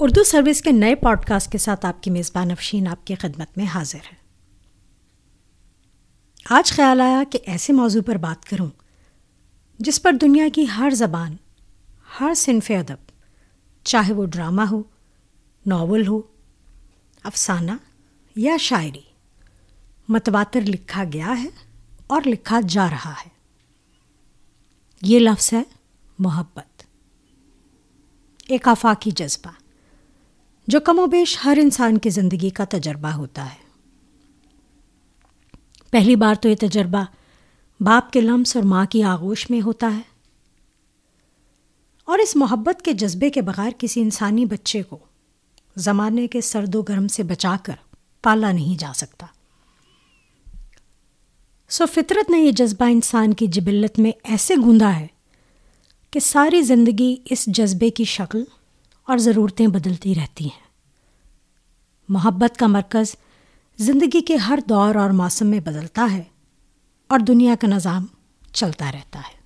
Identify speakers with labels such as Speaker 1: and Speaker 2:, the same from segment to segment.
Speaker 1: Urdu service کے نئے pod cost کے ساتھ آپ کی میزبان افشین آپ کی خدمت میں حاضر ہے آج خیال آیا کہ ایسے موضوع پر بات کروں جس پر دنیا کی ہر زبان، ہر صنف ادب، چاہے وہ ڈرامہ ہو، ناول ہو، افسانہ یا شاعری، متواتر لکھا گیا ہے اور لکھا جا رہا ہے۔ یہ لفظ ہے محبت۔ ایک آفاقی جذبہ۔ جو کم و بیش ہر انسان کی زندگی کا تجربہ ہوتا ہے۔ پہلی بار تو یہ تجربہ باپ کے لمس اور ماں کی آغوش میں ہوتا ہے۔ اور اس محبت کے جذبے کے بغیر کسی انسانی بچے کو زمانے کے سرد و گرم سے بچا کر پالا نہیں جا سکتا۔ سو فطرت نے یہ جذبہ انسان کی جبلت میں ایسے گوندا ہے کہ ساری زندگی اس جذبے کی شکل اور ضرورتیں بدلتی رہتی ہیں۔ محبت کا مرکز زندگی کے ہر دور اور موسم میں بدلتا ہے اور دنیا کا نظام چلتا رہتا ہے۔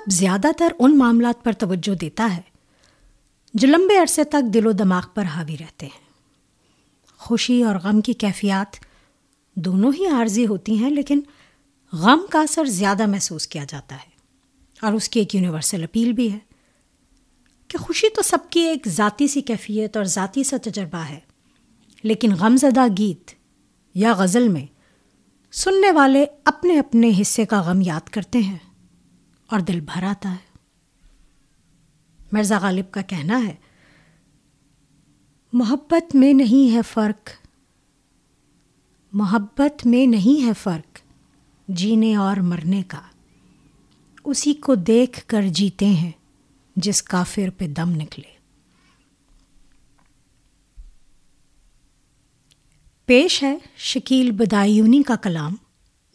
Speaker 1: ادب زیادہ تر ان معاملات پر توجہ دیتا ہے جو لمبے عرصے تک دل و دماغ پر حاوی رہتے ہیں۔ خوشی اور غم کی کیفیات دونوں ہی عارضی ہوتی ہیں، لیکن غم کا اثر زیادہ محسوس کیا جاتا ہے۔ اور اس کی ایک یونیورسل اپیل بھی ہے کہ خوشی تو سب کی ایک ذاتی سی کیفیت اور ذاتی سا تجربہ ہے، لیکن غم زدہ گیت یا غزل میں سننے والے اپنے اپنے حصے کا غم یاد کرتے ہیں۔ اور دل بھر آتا ہے۔ مرزا غالب کا کہنا ہے، محبت میں نہیں ہے فرق۔ محبت میں نہیں ہے فرق جینے اور مرنے کا۔ اسی کو دیکھ کر جیتے ہیں جس کافر پہ دم نکلے۔ پیش ہے شکیل بدایونی کا کلام،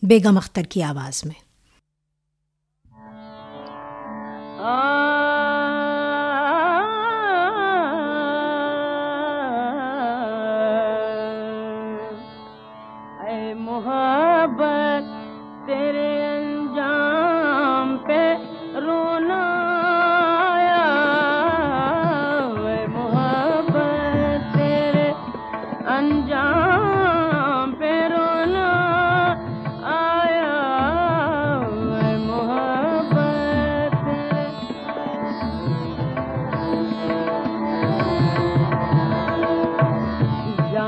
Speaker 1: بیگم اختر کی آواز میں۔
Speaker 2: ہاں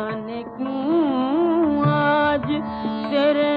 Speaker 2: جانے کیوں آج تیرے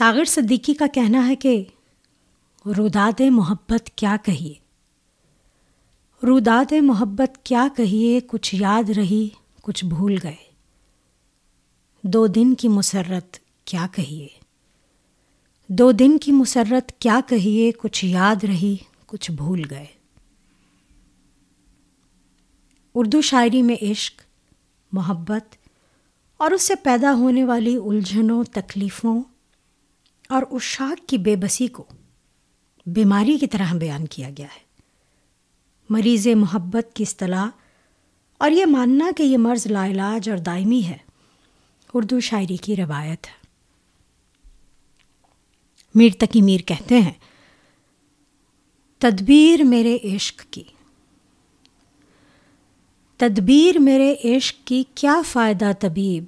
Speaker 2: ساغر صدیقی کا کہنا ہے کہ روداد محبت کیا کہیے؟ روداد محبت کیا کہیے؟ کچھ یاد رہی، کچھ بھول گئے۔ دو دن کی مسرت کیا کہیے؟ دو دن کی مسرت کیا کہیے؟ کچھ یاد رہی، کچھ بھول گئے۔ اردو شاعری میں عشق، محبت اور اس سے پیدا ہونے والی الجھنوں، تکلیفوں اور اس شاک کی بے بسی کو بیماری کی طرح بیان کیا گیا ہے۔ مریض محبت کی اصطلاح اور یہ ماننا کہ یہ مرض لا علاج اور دائمی ہے، اردو شاعری کی روایت ہے۔ میر تقی میر کہتے ہیں، تدبیر میرے عشق کی۔ تدبیر میرے عشق کی کیا فائدہ طبیب،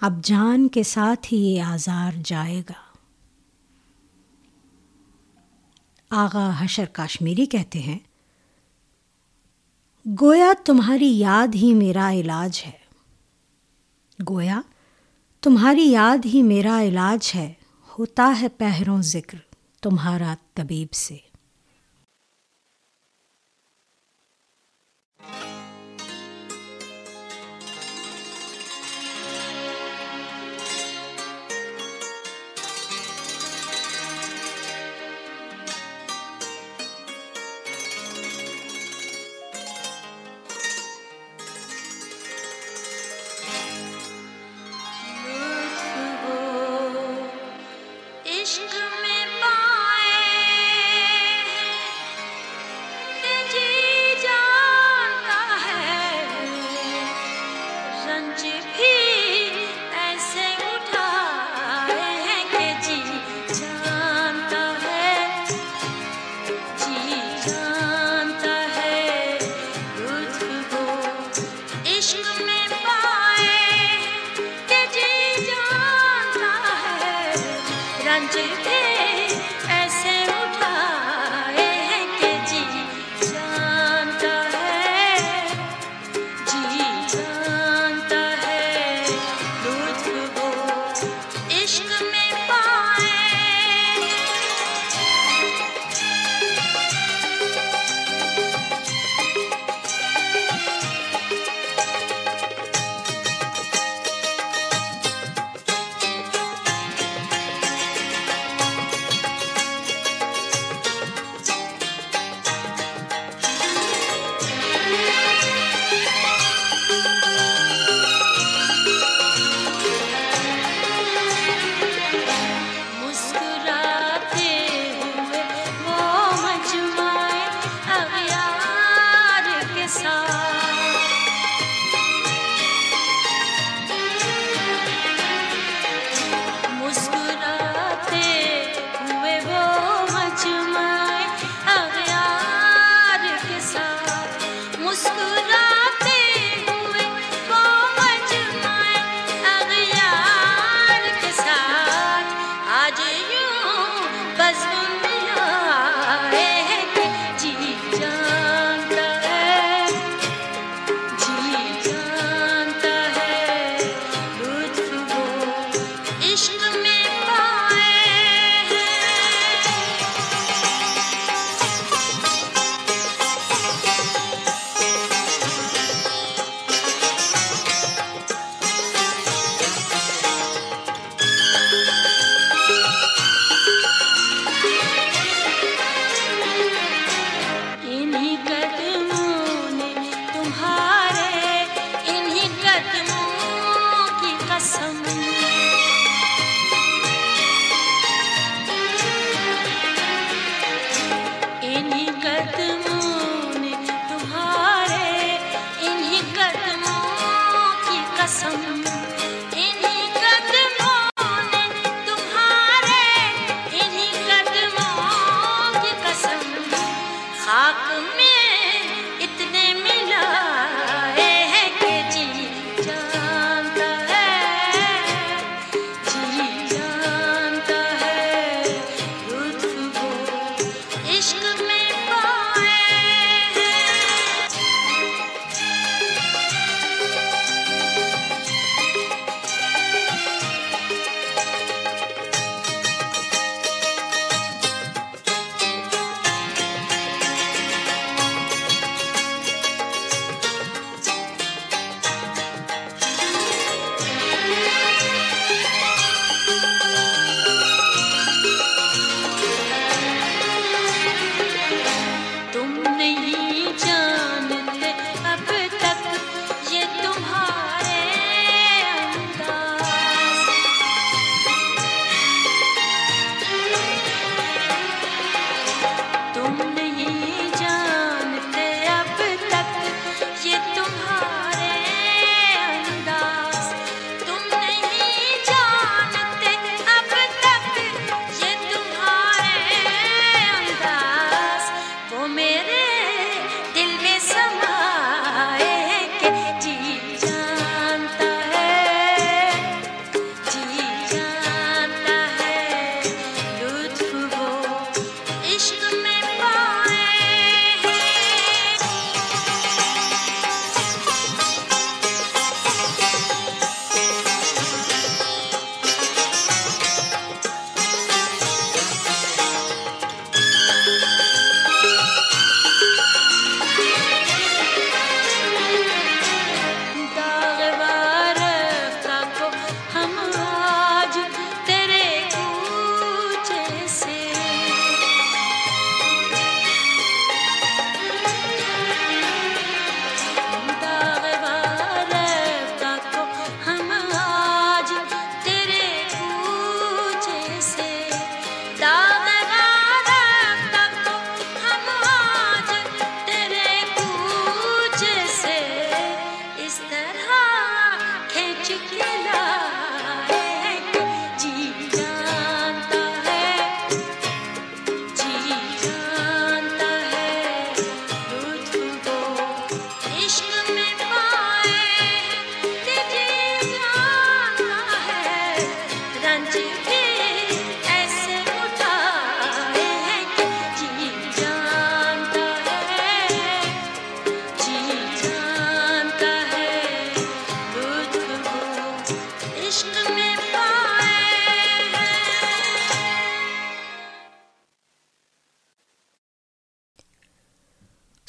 Speaker 2: اب جان کے ساتھ ہی یہ آزار جائے گا۔ آغا حشر کاشمیری کہتے ہیں، گویا تمہاری یاد ہی میرا علاج ہے۔ گویا تمہاری یاد ہی میرا علاج ہے، ہوتا ہے پہروں ذکر تمہارا طبیب سے۔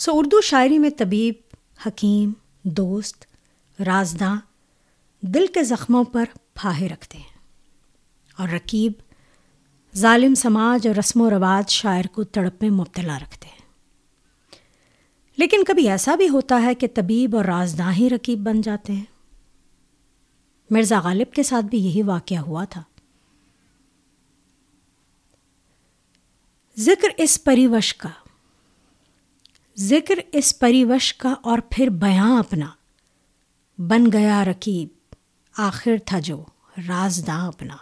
Speaker 3: سو اردو شاعری میں طبیب، حکیم، دوست، رازداں دل کے زخموں پر پھاہے رکھتے ہیں اور رکیب ظالم سماج اور رسم و رواج شاعر کو تڑپ میں مبتلا رکھتے ہیں۔ لیکن کبھی ایسا بھی ہوتا ہے کہ طبیب اور رازداں ہی رکیب بن جاتے ہیں۔ مرزا غالب کے ساتھ بھی یہی واقعہ ہوا تھا۔ ذکر اس پریوش کا۔ ذکر اس پریوش کا اور پھر بیاں اپنا۔ بن گیا رکیب آخر تھا جو رازداں اپنا۔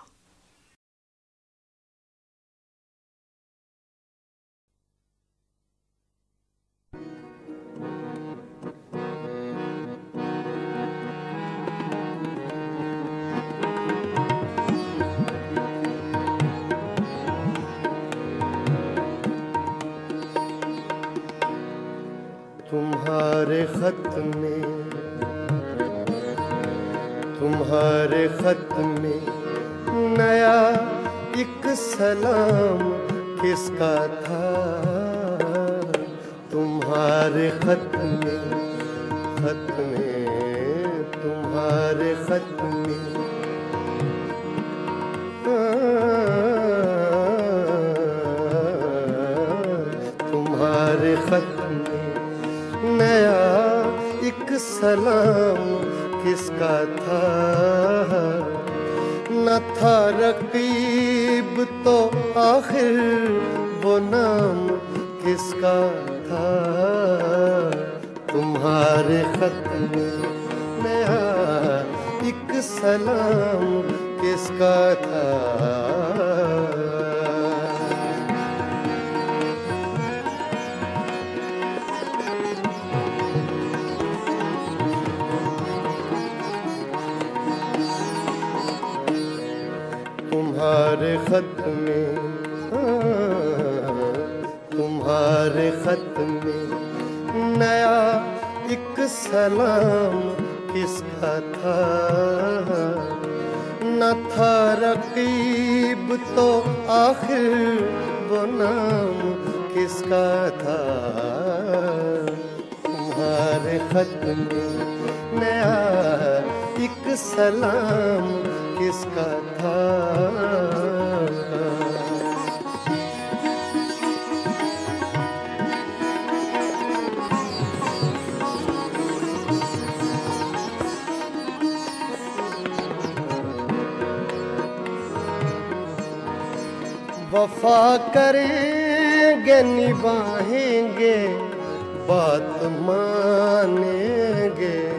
Speaker 4: خط میں۔ تمہارے خط میں نیا ایک سلام کس کا تھا؟ تمہارے خط میں خط میں رقیب تو آخر وہ نام کس کا تھا؟ تمہارے خط میں نیا ایک سلام کس کا تھا؟ تمہارے خط میں تمہارے خط میں نیا ایک سلام کس کا تھا؟ نہ تھا رقیب تو آخر وہ نام کس کا تھا؟ تمہارے خط میں نیا ایک سلام کس کا تھا؟ وفا کریں گے نباہیں گے، بات مانیں گے۔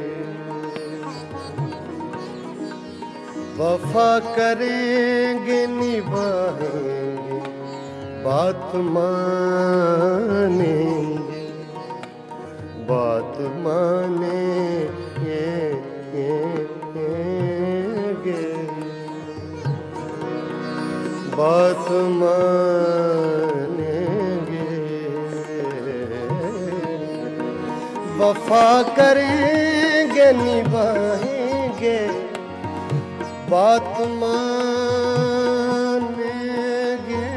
Speaker 4: وفا کریں گے نباہیں گے، بات مانیں گے۔ بات مانیں بات مانیں گے۔ وفا کریں گے نباہیں گے۔ بات مانیں گے۔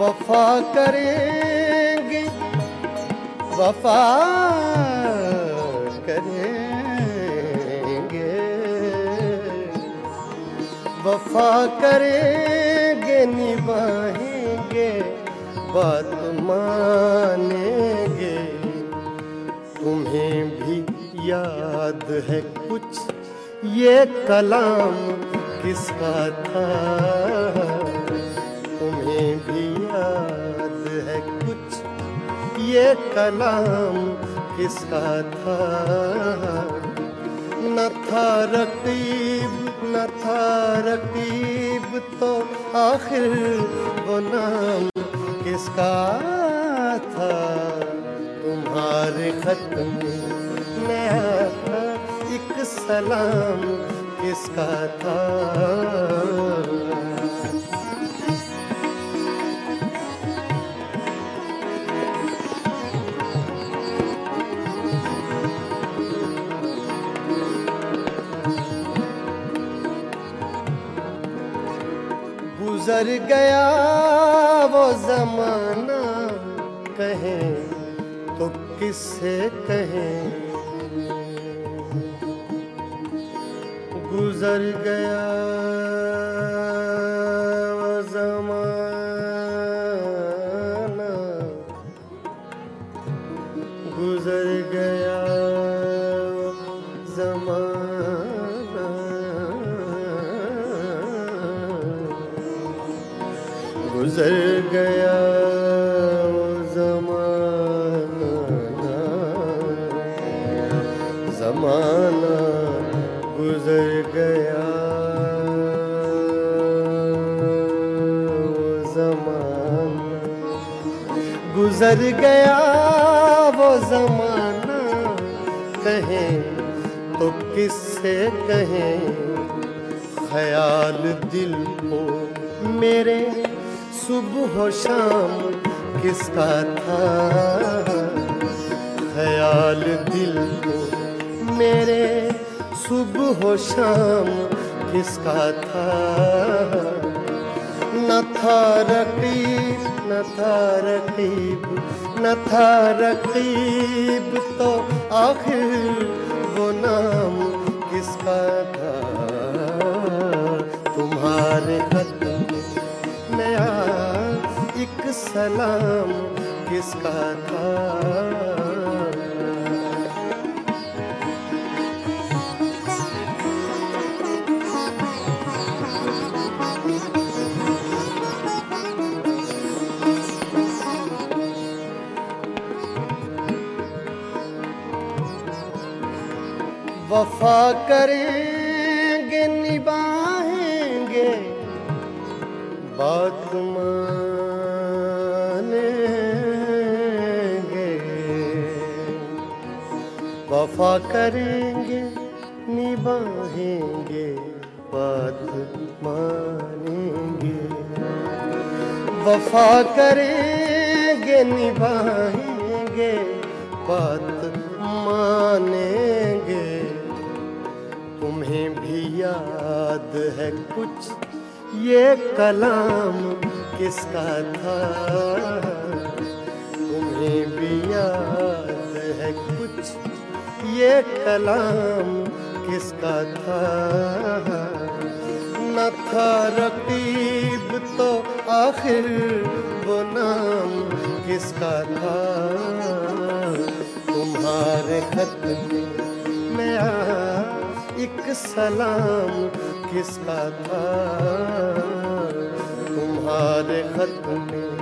Speaker 4: وفا کریں گے۔ وفا وفا کریں گے نباہیں گے، بات مانیں گے۔ تمہیں بھی یاد ہے کچھ یہ کلام کس کا تھا؟ تمہیں بھی یاد ہے کچھ یہ کلام کس کا تھا؟ نہ تھا رقیب نہ تھا، رقیب تو آخر وہ نام کس کا تھا؟ تمہارے خط میں نیا ایک سلام کس کا تھا؟ گزر گیا وہ زمانہ کہیں تو کس سے کہیں گزر گیا گزر گیا زمانہ زمانہ گزر گیا زمانہ گزر گیا وہ زمانہ کہیں تو کس سے کہیں خیال دل کو میرے صبح و شام کس کا تھا؟ خیال دل کو میرے صبح و شام کس کا تھا؟ نہ تھا رقیب، نہ تھا رقیب، نہ تھا رقیب تو آخر وہ نام کس کا تھا؟ تمہارے خط میں ایک سلام کس کا تھا؟ وفا کریں گے نباہیں گے بات وفا کریں گے، نبھائیں گے، بات مانیں گے۔ وفا کریں گے، نبھائیں گے، بات مانیں گے۔ تمہیں بھی یاد ہے کچھ یہ کلام کس کا تھا؟ تمہیں بھی یاد ہے کچھ یہ کلام کس کا تھا؟ نہ تھا رقیب تو آخر وہ نام کس کا تھا؟ تمہارے خط میں ایک سلام کس کا تھا؟ تمہارے خط میں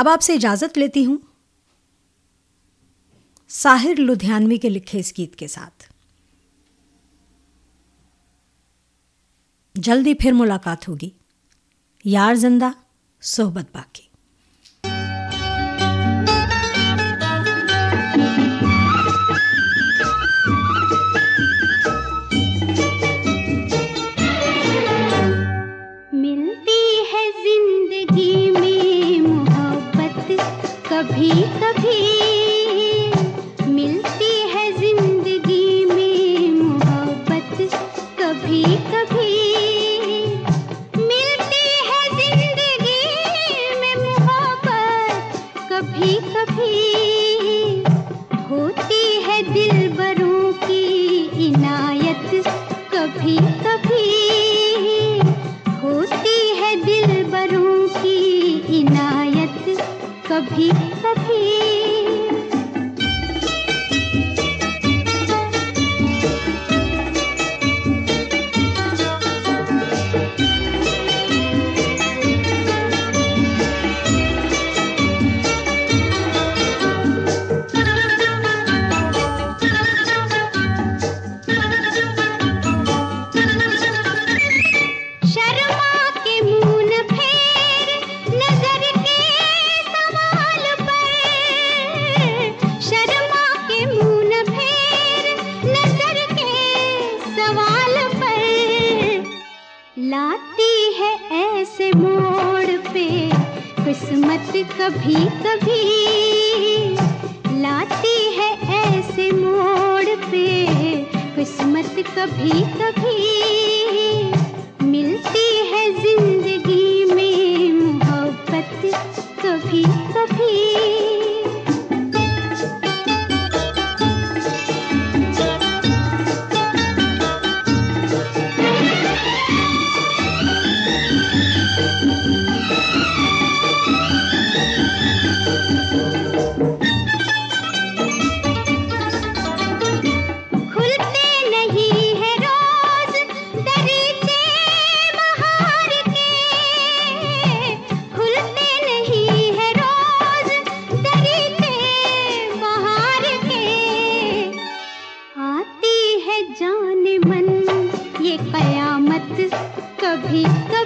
Speaker 3: اب آپ سے اجازت لیتی ہوں۔ ساحر لدھیانوی کے لکھے اس گیت کے ساتھ۔ جلدی پھر ملاقات ہوگی۔ یار زندہ، صحبت باقی۔
Speaker 1: کبھی کبھی لاتی ہے ایسے موڑ پہ، قسمت کبھی کبھی۔ لاتی ہے ایسے موڑ پہ، قسمت کبھی کبھی۔ ملتی ہے زندگی میں محبت کبھی کبھی۔ جان من یہ قیامت کبھی کبھی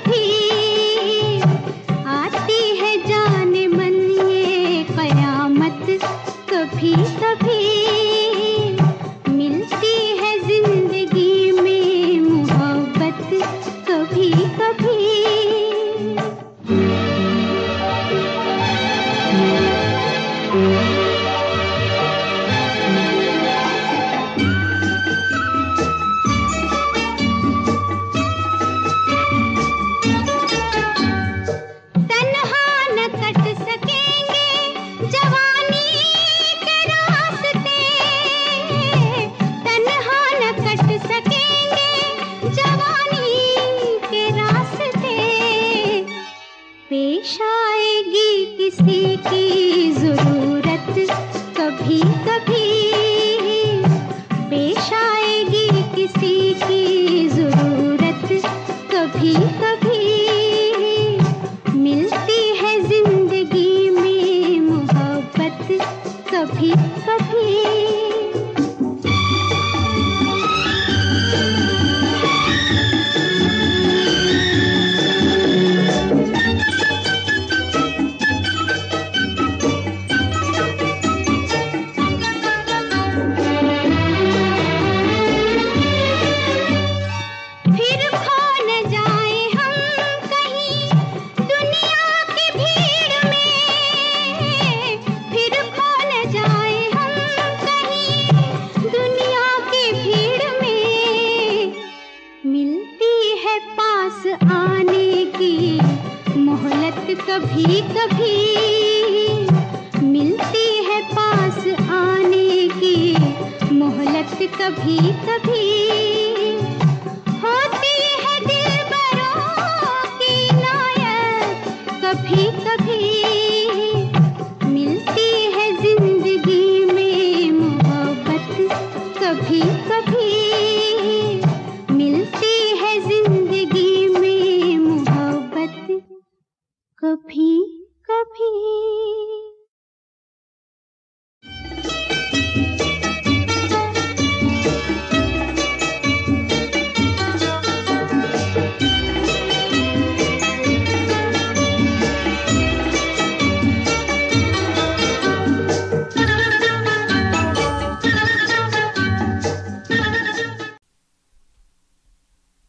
Speaker 1: محبت کبھی کبھی ملتی ہے پاس آنے کی مہلت کبھی کبھی